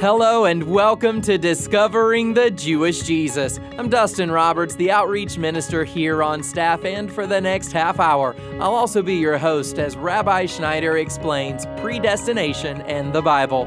Hello and welcome to Discovering the Jewish Jesus. I'm Dustin Roberts, the outreach minister here on staff, and for the next half hour, I'll also be your host as Rabbi Schneider explains predestination and the Bible.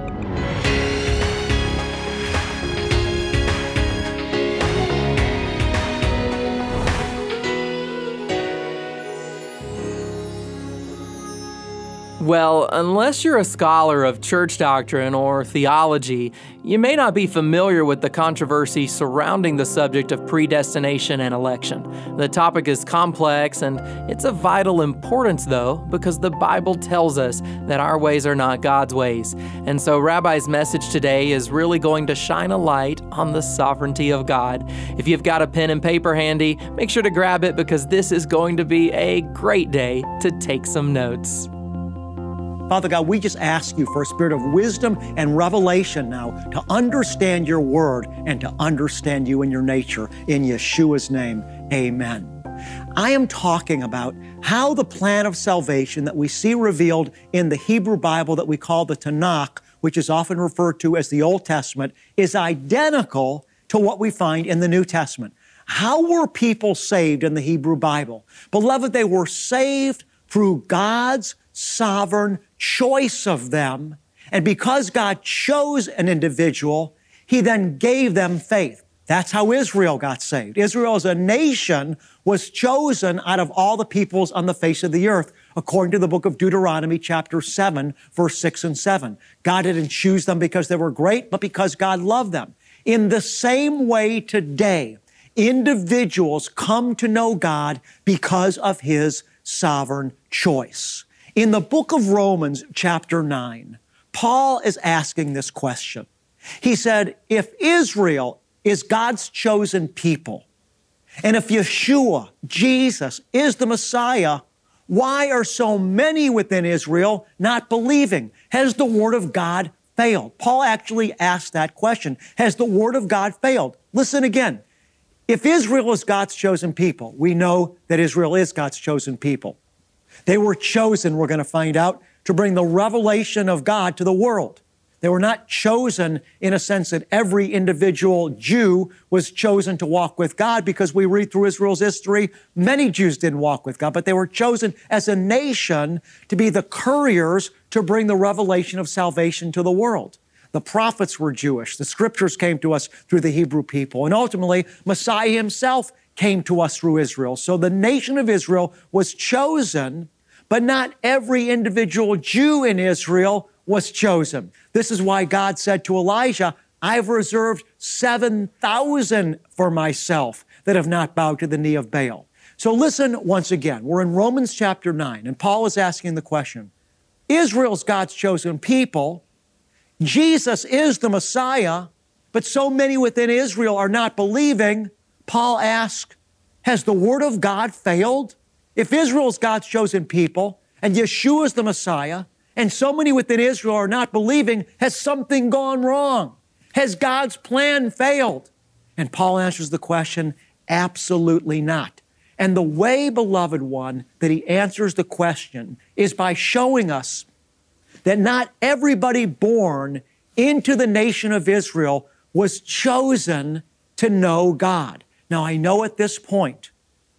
Well, unless you're a scholar of church doctrine or theology, you may not be familiar with the controversy surrounding the subject of predestination and election. The topic is complex and it's of vital importance, though, because the Bible tells us that our ways are not God's ways. And so, Rabbi's message today is really going to shine a light on the sovereignty of God. If you've got a pen and paper handy, make sure to grab it because this is going to be a great day to take some notes. Father God, we just ask you for a spirit of wisdom and revelation now to understand your word and to understand you and your nature. In Yeshua's name, amen. I am talking about how the plan of salvation that we see revealed in the Hebrew Bible that we call the Tanakh, which is often referred to as the Old Testament, is identical to what we find in the New Testament. How were people saved in the Hebrew Bible? Beloved, they were saved through God's sovereign choice of them. And because God chose an individual, He then gave them faith. That's how Israel got saved. Israel as a nation was chosen out of all the peoples on the face of the earth, according to the book of Deuteronomy, chapter 7, verse 6 and 7. God didn't choose them because they were great, but because God loved them. In the same way today, individuals come to know God because of His sovereign choice. In the book of Romans, chapter 9, Paul is asking this question. He said, If Israel is God's chosen people, and if Yeshua, Jesus, is the Messiah, why are so many within Israel not believing? Has the Word of God failed? Paul actually asked that question. Has the Word of God failed? Listen again. If Israel is God's chosen people, we know that Israel is God's chosen people. They were chosen, we're going to find out, to bring the revelation of God to the world. They were not chosen in a sense that every individual Jew was chosen to walk with God because we read through Israel's history, many Jews didn't walk with God, but they were chosen as a nation to be the couriers to bring the revelation of salvation to the world. The prophets were Jewish. The scriptures came to us through the Hebrew people. And ultimately, Messiah himself came to us through Israel. So the nation of Israel was chosen but not every individual Jew in Israel was chosen. This is why God said to Elijah, I've reserved 7,000 for myself that have not bowed to the knee of Baal. So listen once again. We're in Romans chapter 9, and Paul is asking the question Israel's God's chosen people. Jesus is the Messiah, but so many within Israel are not believing. Paul asks, Has the word of God failed? If Israel's God's chosen people and Yeshua is the Messiah, and so many within Israel are not believing, has something gone wrong? Has God's plan failed? And Paul answers the question absolutely not. And the way, beloved one, that he answers the question is by showing us that not everybody born into the nation of Israel was chosen to know God. Now, I know at this point,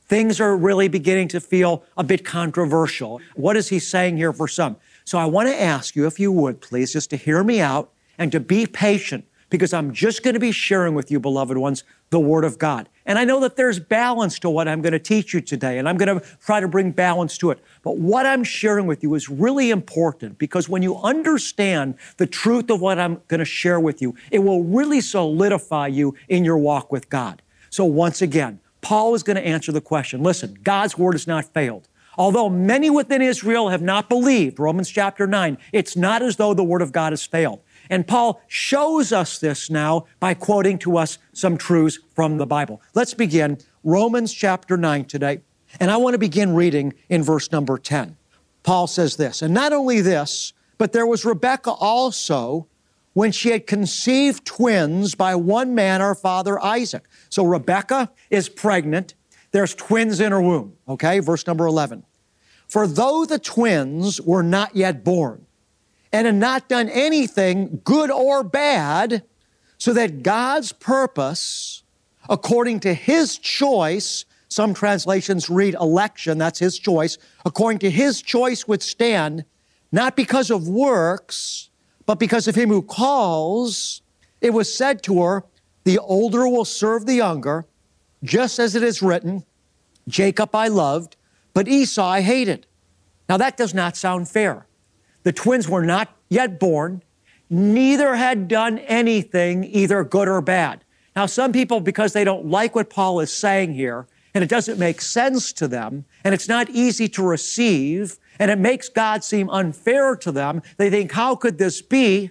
things are really beginning to feel a bit controversial. What is he saying here for some? So I want to ask you, if you would please, just to hear me out and to be patient because I'm just going to be sharing with you, beloved ones, the Word of God. And I know that there's balance to what I'm going to teach you today, and I'm going to try to bring balance to it. But what I'm sharing with you is really important because when you understand the truth of what I'm going to share with you, it will really solidify you in your walk with God. So once again, Paul is going to answer the question. Listen, God's word has not failed. Although many within Israel have not believed, Romans chapter 9, it's not as though the word of God has failed. And Paul shows us this now by quoting to us some truths from the Bible. Let's begin Romans chapter 9 today. And I want to begin reading in verse number 10. Paul says this, and not only this, but there was Rebekah also when she had conceived twins by one man, our father Isaac. So Rebecca is pregnant. There's twins in her womb. Okay, verse number 11. For though the twins were not yet born, and had not done anything good or bad, so that God's purpose, according to his choice, some translations read election, that's his choice, according to his choice would stand, not because of works, but because of him who calls. It was said to her, The older will serve the younger, just as it is written, Jacob I loved, but Esau I hated. Now that does not sound fair. The twins were not yet born. Neither had done anything, either good or bad. Now, some people, because they don't like what Paul is saying here, and it doesn't make sense to them, and it's not easy to receive, and it makes God seem unfair to them, they think, how could this be?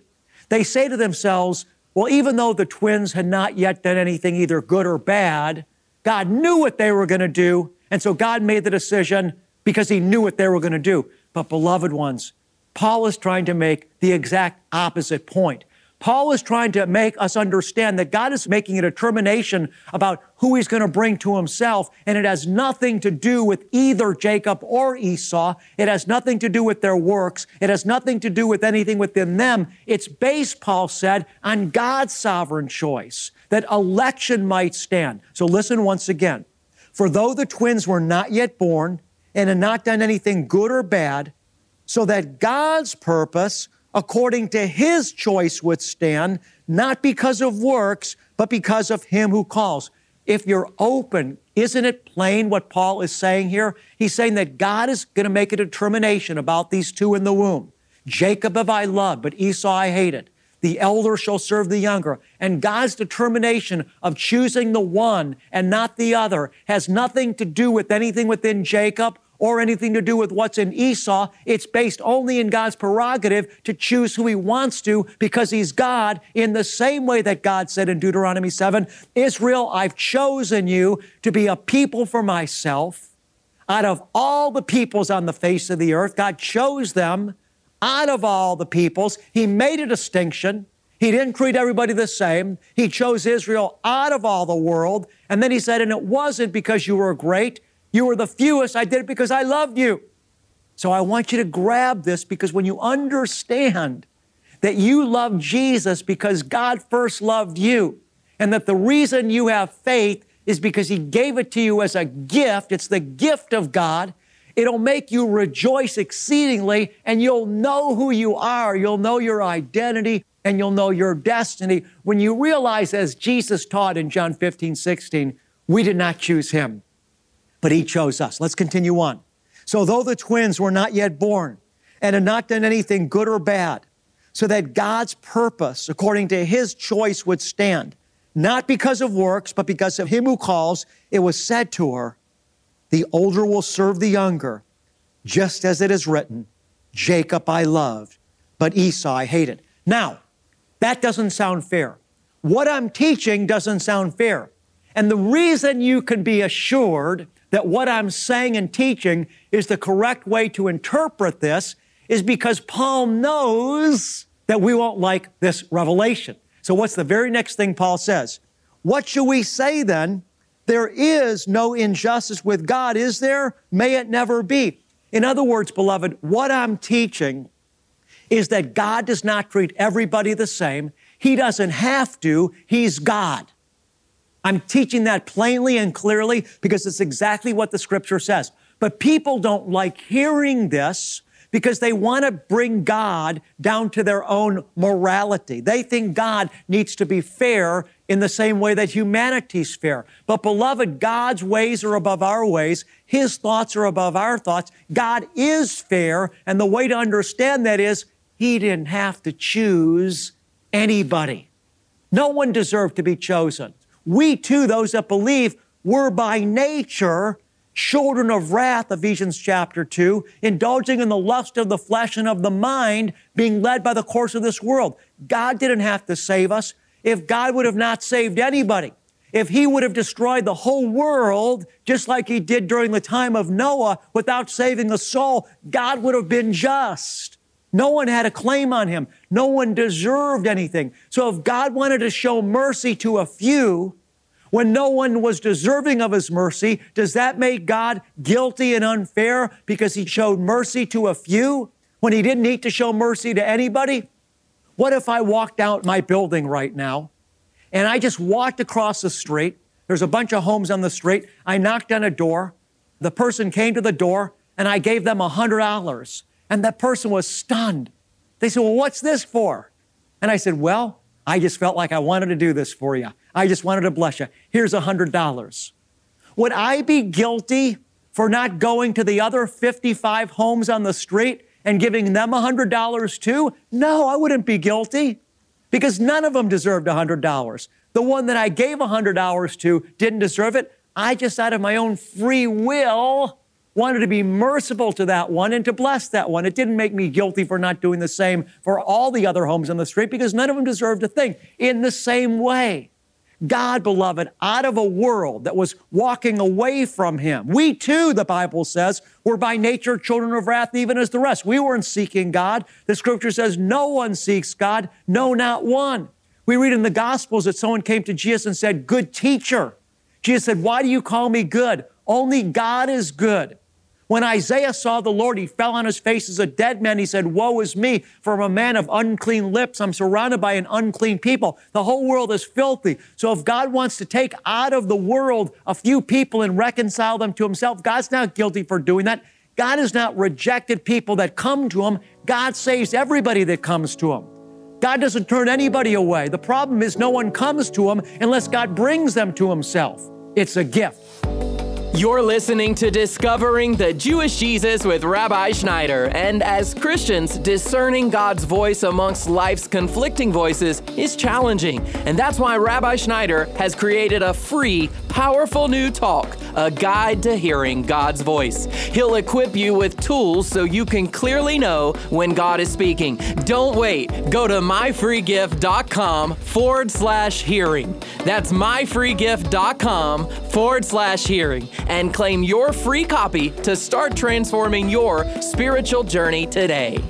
They say to themselves, well, even though the twins had not yet done anything either good or bad, God knew what they were going to do, and so God made the decision because He knew what they were going to do. But, beloved ones, Paul is trying to make the exact opposite point. Paul is trying to make us understand that God is making a determination about who he's going to bring to himself, and it has nothing to do with either Jacob or Esau. It has nothing to do with their works. It has nothing to do with anything within them. It's based, Paul said, on God's sovereign choice, that election might stand. So listen once again. For though the twins were not yet born and had not done anything good or bad, so that God's purpose, according to his choice, would stand, not because of works, but because of him who calls. If you're open, isn't it plain what Paul is saying here? He's saying that God is going to make a determination about these two in the womb. Jacob have I loved, but Esau I hated. The elder shall serve the younger. And God's determination of choosing the one and not the other has nothing to do with anything within Jacob or anything to do with what's in Esau. It's based only in God's prerogative to choose who he wants to because he's God in the same way that God said in Deuteronomy 7, Israel, I've chosen you to be a people for myself. Out of all the peoples on the face of the earth, God chose them out of all the peoples. He made a distinction. He didn't treat everybody the same. He chose Israel out of all the world. And then he said, and it wasn't because you were great. You were the fewest. I did it because I loved you. So I want you to grab this because when you understand that you love Jesus because God first loved you, and that the reason you have faith is because He gave it to you as a gift, it's the gift of God. It'll make you rejoice exceedingly, and you'll know who you are. You'll know your identity, and you'll know your destiny when you realize, as Jesus taught in John 15, 16, we did not choose Him but he chose us. Let's continue on. So, though the twins were not yet born and had not done anything good or bad, so that God's purpose, according to his choice, would stand, not because of works, but because of him who calls, it was said to her, The older will serve the younger, just as it is written, Jacob I loved, but Esau I hated. Now, that doesn't sound fair. What I'm teaching doesn't sound fair. And the reason you can be assured that what I'm saying and teaching is the correct way to interpret this is because Paul knows that we won't like this revelation. So, what's the very next thing Paul says? What shall we say then? There is no injustice with God, is there? May it never be. In other words, beloved, what I'm teaching is that God does not treat everybody the same. He doesn't have to, He's God. I'm teaching that plainly and clearly because it's exactly what the scripture says. But people don't like hearing this because they want to bring God down to their own morality. They think God needs to be fair in the same way that humanity's fair. But beloved, God's ways are above our ways. His thoughts are above our thoughts. God is fair. And the way to understand that is He didn't have to choose anybody. No one deserved to be chosen we too, those that believe, were by nature children of wrath, Ephesians chapter 2, indulging in the lust of the flesh and of the mind, being led by the course of this world. God didn't have to save us. If God would have not saved anybody, if He would have destroyed the whole world, just like He did during the time of Noah, without saving a soul, God would have been just. No one had a claim on him. No one deserved anything. So if God wanted to show mercy to a few when no one was deserving of his mercy, does that make God guilty and unfair because he showed mercy to a few? when he didn't need to show mercy to anybody? What if I walked out my building right now and I just walked across the street? There's a bunch of homes on the street. I knocked on a door. The person came to the door and I gave them $100. And that person was stunned. They said, Well, what's this for? And I said, Well, I just felt like I wanted to do this for you. I just wanted to bless you. Here's a $100. Would I be guilty for not going to the other 55 homes on the street and giving them a $100 too? No, I wouldn't be guilty because none of them deserved a $100. The one that I gave a $100 to didn't deserve it. I just, out of my own free will, wanted to be merciful to that one and to bless that one. It didn't make me guilty for not doing the same for all the other homes on the street because none of them deserved a thing. In the same way, God, beloved, out of a world that was walking away from Him. We too, the Bible says, were by nature children of wrath, even as the rest. We weren't seeking God. The scripture says, No one seeks God, no, not one. We read in the Gospels that someone came to Jesus and said, Good teacher. Jesus said, Why do you call me good? Only God is good. When Isaiah saw the Lord, he fell on his face as a dead man. He said, Woe is me, for I'm a man of unclean lips. I'm surrounded by an unclean people. The whole world is filthy. So if God wants to take out of the world a few people and reconcile them to himself, God's not guilty for doing that. God has not rejected people that come to him. God saves everybody that comes to him. God doesn't turn anybody away. The problem is no one comes to him unless God brings them to himself. It's a gift. You're listening to Discovering the Jewish Jesus with Rabbi Schneider. And as Christians, discerning God's voice amongst life's conflicting voices is challenging. And that's why Rabbi Schneider has created a free, powerful new talk, a guide to hearing God's voice. He'll equip you with tools so you can clearly know when God is speaking. Don't wait. Go to myfreegift.com forward slash hearing. That's myfreegift.com forward slash hearing and claim your free copy to start transforming your spiritual journey today.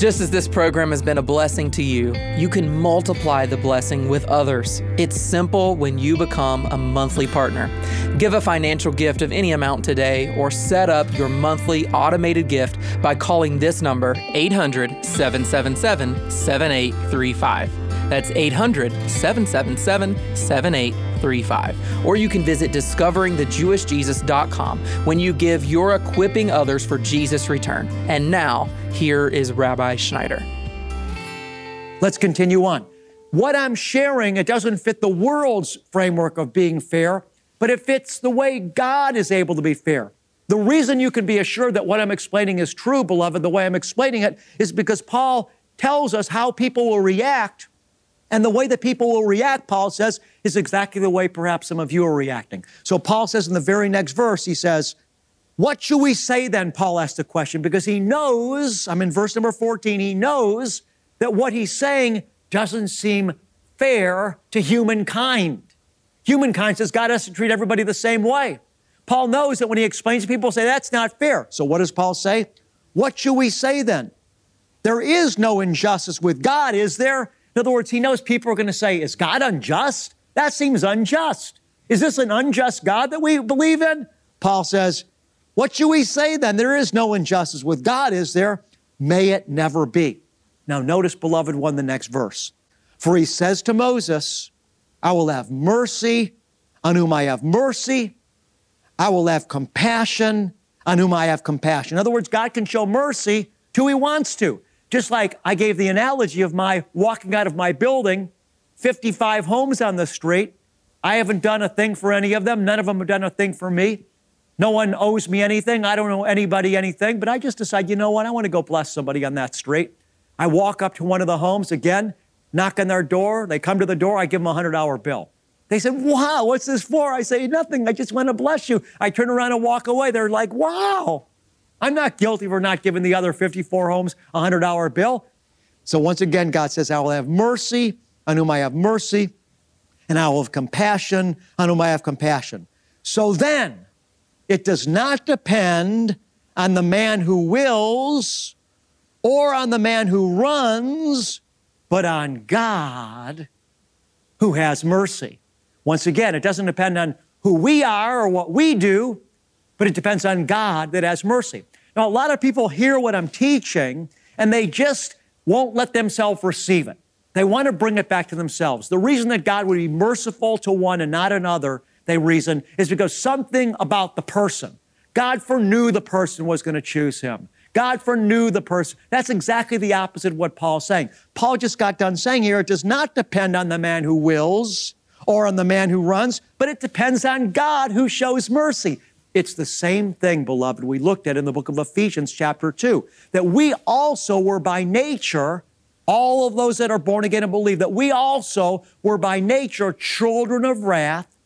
Just as this program has been a blessing to you, you can multiply the blessing with others. It's simple when you become a monthly partner. Give a financial gift of any amount today or set up your monthly automated gift by calling this number 800 777 7835. That's 800 777 7835. Or you can visit discoveringthejewishjesus.com when you give, you're equipping others for Jesus' return. And now, here is Rabbi Schneider. Let's continue on. What I'm sharing, it doesn't fit the world's framework of being fair, but it fits the way God is able to be fair. The reason you can be assured that what I'm explaining is true, beloved, the way I'm explaining it, is because Paul tells us how people will react and the way that people will react, Paul says, is exactly the way perhaps some of you are reacting. So Paul says in the very next verse, he says, What should we say then? Paul asked the question because he knows, I'm in verse number 14, he knows that what he's saying doesn't seem fair to humankind. Humankind says God has to treat everybody the same way. Paul knows that when he explains to people, say that's not fair. So what does Paul say? What should we say then? There is no injustice with God, is there? In other words, he knows people are going to say, Is God unjust? That seems unjust. Is this an unjust God that we believe in? Paul says, What should we say then? There is no injustice with God, is there? May it never be. Now, notice, beloved one, the next verse. For he says to Moses, I will have mercy on whom I have mercy. I will have compassion on whom I have compassion. In other words, God can show mercy to who he wants to. Just like I gave the analogy of my walking out of my building, 55 homes on the street. I haven't done a thing for any of them. None of them have done a thing for me. No one owes me anything. I don't owe anybody anything. But I just decide, you know what? I want to go bless somebody on that street. I walk up to one of the homes again, knock on their door. They come to the door. I give them a $100 bill. They said, Wow, what's this for? I say, Nothing. I just want to bless you. I turn around and walk away. They're like, Wow. I'm not guilty for not giving the other 54 homes a $100 bill. So once again, God says, I will have mercy on whom I have mercy, and I will have compassion on whom I have compassion. So then, it does not depend on the man who wills or on the man who runs, but on God who has mercy. Once again, it doesn't depend on who we are or what we do, but it depends on God that has mercy. Now, a lot of people hear what I'm teaching and they just won't let themselves receive it. They want to bring it back to themselves. The reason that God would be merciful to one and not another, they reason, is because something about the person. God foreknew the person was going to choose him. God foreknew the person. That's exactly the opposite of what Paul's saying. Paul just got done saying here it does not depend on the man who wills or on the man who runs, but it depends on God who shows mercy. It's the same thing, beloved, we looked at in the book of Ephesians, chapter 2, that we also were by nature, all of those that are born again and believe, that we also were by nature children of wrath,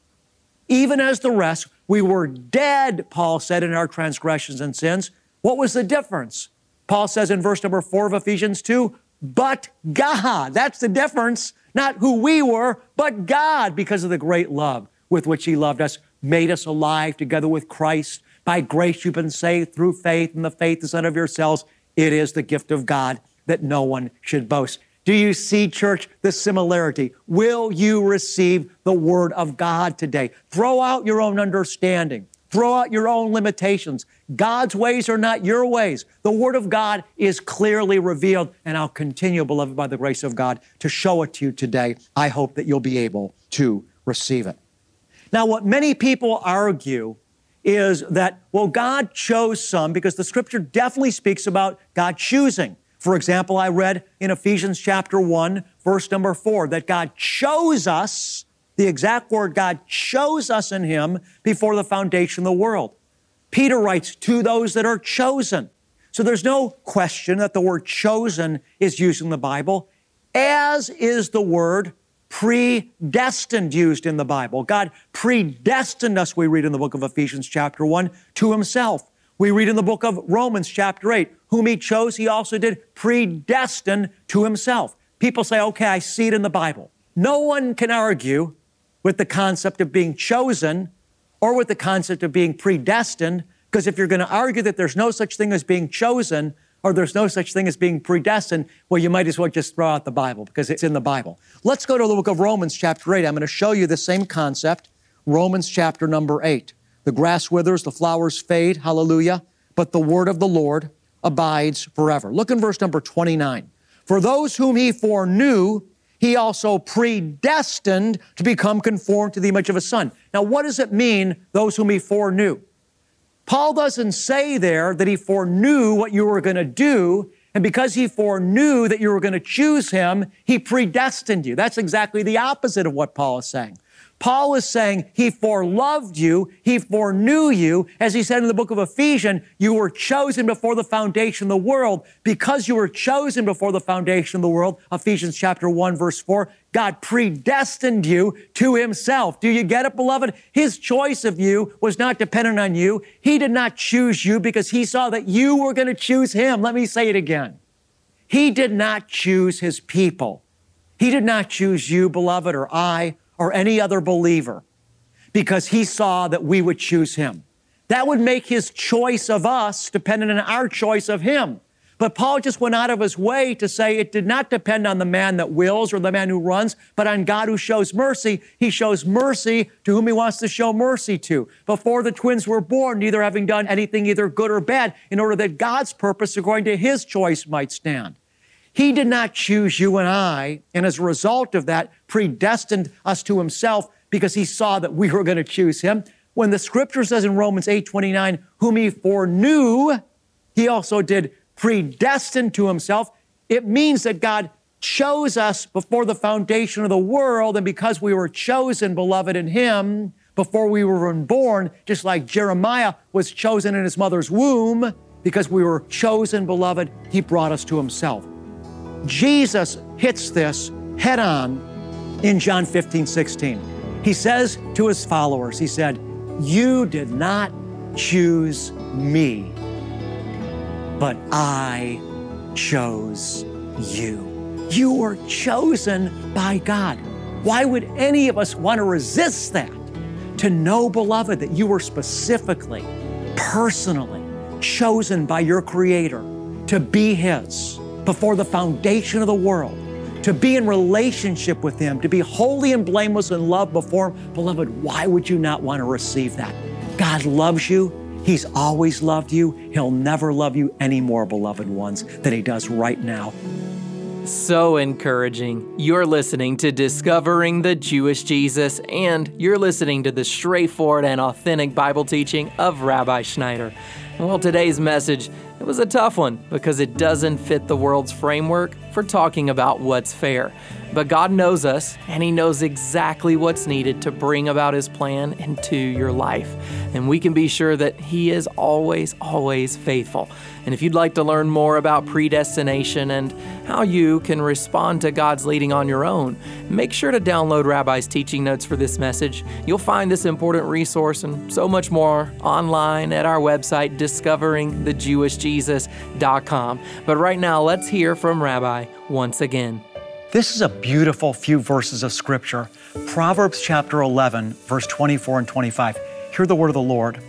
even as the rest. We were dead, Paul said, in our transgressions and sins. What was the difference? Paul says in verse number 4 of Ephesians 2, but God. That's the difference. Not who we were, but God, because of the great love with which He loved us made us alive together with Christ. By grace you've been saved through faith, and the faith is not of yourselves. It is the gift of God that no one should boast. Do you see, church, the similarity? Will you receive the Word of God today? Throw out your own understanding. Throw out your own limitations. God's ways are not your ways. The Word of God is clearly revealed, and I'll continue, beloved, by the grace of God, to show it to you today. I hope that you'll be able to receive it. Now, what many people argue is that, well, God chose some because the scripture definitely speaks about God choosing. For example, I read in Ephesians chapter 1, verse number 4, that God chose us, the exact word, God chose us in Him before the foundation of the world. Peter writes, to those that are chosen. So there's no question that the word chosen is used in the Bible, as is the word predestined used in the Bible. God predestined us, we read in the book of Ephesians, chapter 1, to Himself. We read in the book of Romans, chapter 8, whom He chose, He also did predestine to Himself. People say, okay, I see it in the Bible. No one can argue with the concept of being chosen or with the concept of being predestined, because if you're going to argue that there's no such thing as being chosen, or there's no such thing as being predestined, well, you might as well just throw out the Bible because it's in the Bible. Let's go to the book of Romans, chapter 8. I'm going to show you the same concept. Romans, chapter number 8. The grass withers, the flowers fade, hallelujah, but the word of the Lord abides forever. Look in verse number 29. For those whom he foreknew, he also predestined to become conformed to the image of a son. Now, what does it mean, those whom he foreknew? Paul doesn't say there that he foreknew what you were going to do. And because he foreknew that you were going to choose him, he predestined you. That's exactly the opposite of what Paul is saying. Paul is saying he foreloved you, he foreknew you. As he said in the book of Ephesians, you were chosen before the foundation of the world. Because you were chosen before the foundation of the world, Ephesians chapter 1, verse 4, God predestined you to himself. Do you get it, beloved? His choice of you was not dependent on you. He did not choose you because he saw that you were going to choose him. Let me say it again. He did not choose his people. He did not choose you, beloved, or I or any other believer because he saw that we would choose him. That would make his choice of us dependent on our choice of him. But Paul just went out of his way to say it did not depend on the man that wills or the man who runs, but on God who shows mercy. He shows mercy to whom he wants to show mercy to. Before the twins were born, neither having done anything either good or bad, in order that God's purpose according to his choice might stand. He did not choose you and I, and as a result of that, predestined us to himself because he saw that we were going to choose him. When the scripture says in Romans 8 29, whom he foreknew, he also did predestined to himself. It means that God chose us before the foundation of the world, and because we were chosen, beloved, in him, before we were born, just like Jeremiah was chosen in his mother's womb, because we were chosen, beloved, he brought us to himself. Jesus hits this head on in John 15, 16. He says to his followers, He said, You did not choose me, but I chose you. You were chosen by God. Why would any of us want to resist that? To know, beloved, that you were specifically, personally chosen by your Creator to be His before the foundation of the world, to be in relationship with Him, to be holy and blameless in love before Him. Beloved, why would you not want to receive that? God loves you. He's always loved you. He'll never love you any more, beloved ones, than He does right now. So encouraging. You're listening to Discovering the Jewish Jesus, and you're listening to the straightforward and authentic Bible teaching of Rabbi Schneider. Well, today's message, it was a tough one because it doesn't fit the world's framework for talking about what's fair. But God knows us, and He knows exactly what's needed to bring about His plan into your life. And we can be sure that He is always, always faithful. And if you'd like to learn more about predestination and how you can respond to God's leading on your own, make sure to download Rabbi's teaching notes for this message. You'll find this important resource and so much more online at our website, discoveringthejewishjesus.com. But right now, let's hear from Rabbi once again. This is a beautiful few verses of Scripture. Proverbs chapter 11, verse 24 and 25. Hear the word of the Lord.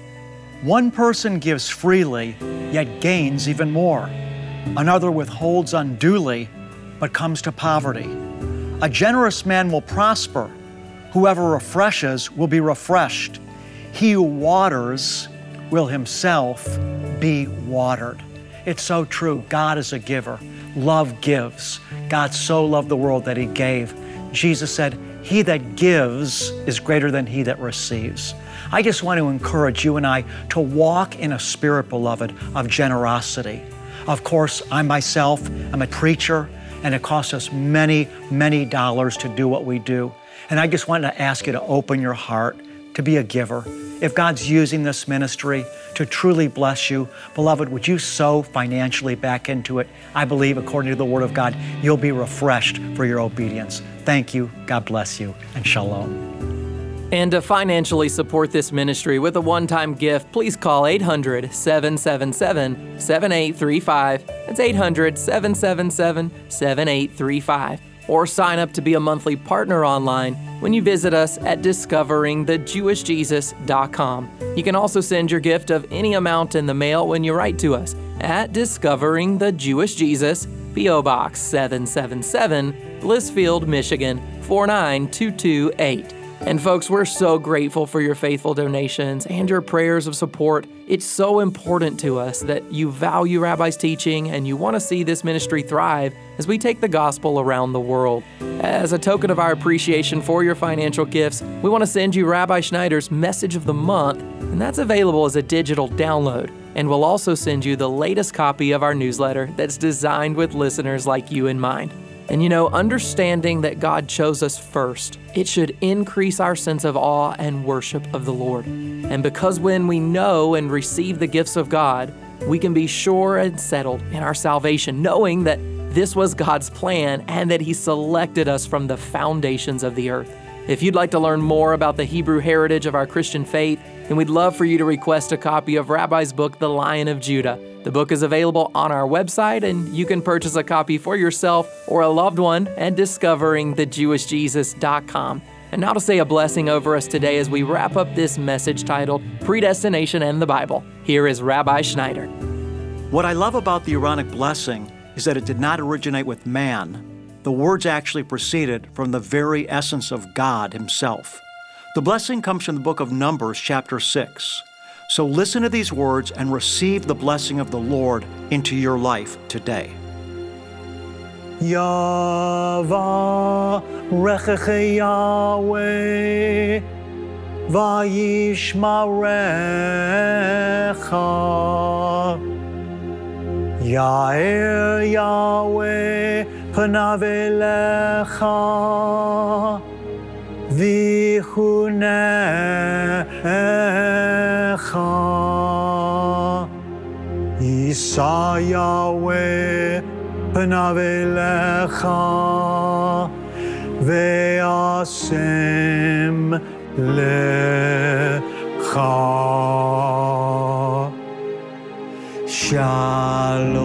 One person gives freely, yet gains even more. Another withholds unduly, but comes to poverty. A generous man will prosper. Whoever refreshes will be refreshed. He who waters will himself be watered. It's so true. God is a giver. Love gives. God so loved the world that He gave. Jesus said, He that gives is greater than he that receives. I just want to encourage you and I to walk in a spirit, beloved, of generosity. Of course, I myself am a preacher, and it costs us many, many dollars to do what we do. And I just want to ask you to open your heart to be a giver. If God's using this ministry to truly bless you, beloved, would you sow financially back into it? I believe, according to the Word of God, you'll be refreshed for your obedience. Thank you. God bless you, and shalom. And to financially support this ministry with a one time gift, please call 800 777 7835. That's 800 777 7835 or sign up to be a monthly partner online when you visit us at discoveringthejewishjesus.com. You can also send your gift of any amount in the mail when you write to us at Discovering the Jewish Jesus, P.O. Box 777, Blissfield, Michigan 49228. And folks, we're so grateful for your faithful donations and your prayers of support. It's so important to us that you value Rabbi's teaching and you want to see this ministry thrive as we take the gospel around the world. As a token of our appreciation for your financial gifts, we want to send you Rabbi Schneider's Message of the Month, and that's available as a digital download. And we'll also send you the latest copy of our newsletter that's designed with listeners like you in mind. And you know, understanding that God chose us first, it should increase our sense of awe and worship of the Lord. And because when we know and receive the gifts of God, we can be sure and settled in our salvation, knowing that this was God's plan and that He selected us from the foundations of the earth. If you'd like to learn more about the Hebrew heritage of our Christian faith, then we'd love for you to request a copy of Rabbi's book, The Lion of Judah. The book is available on our website, and you can purchase a copy for yourself or a loved one at discoveringthejewishjesus.com. And now to say a blessing over us today as we wrap up this message titled Predestination and the Bible. Here is Rabbi Schneider. What I love about the Aaronic blessing is that it did not originate with man. The words actually proceeded from the very essence of God Himself. The blessing comes from the book of Numbers, chapter 6. So listen to these words and receive the blessing of the Lord into your life today. Yavarecheche Yahweh Yahweh panav ויחונך יישא יהוה פניו אליך והשם לך. שלום.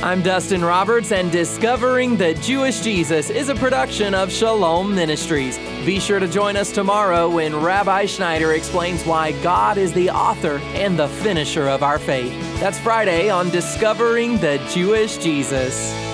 I'm Dustin Roberts, and Discovering the Jewish Jesus is a production of Shalom Ministries. Be sure to join us tomorrow when Rabbi Schneider explains why God is the author and the finisher of our faith. That's Friday on Discovering the Jewish Jesus.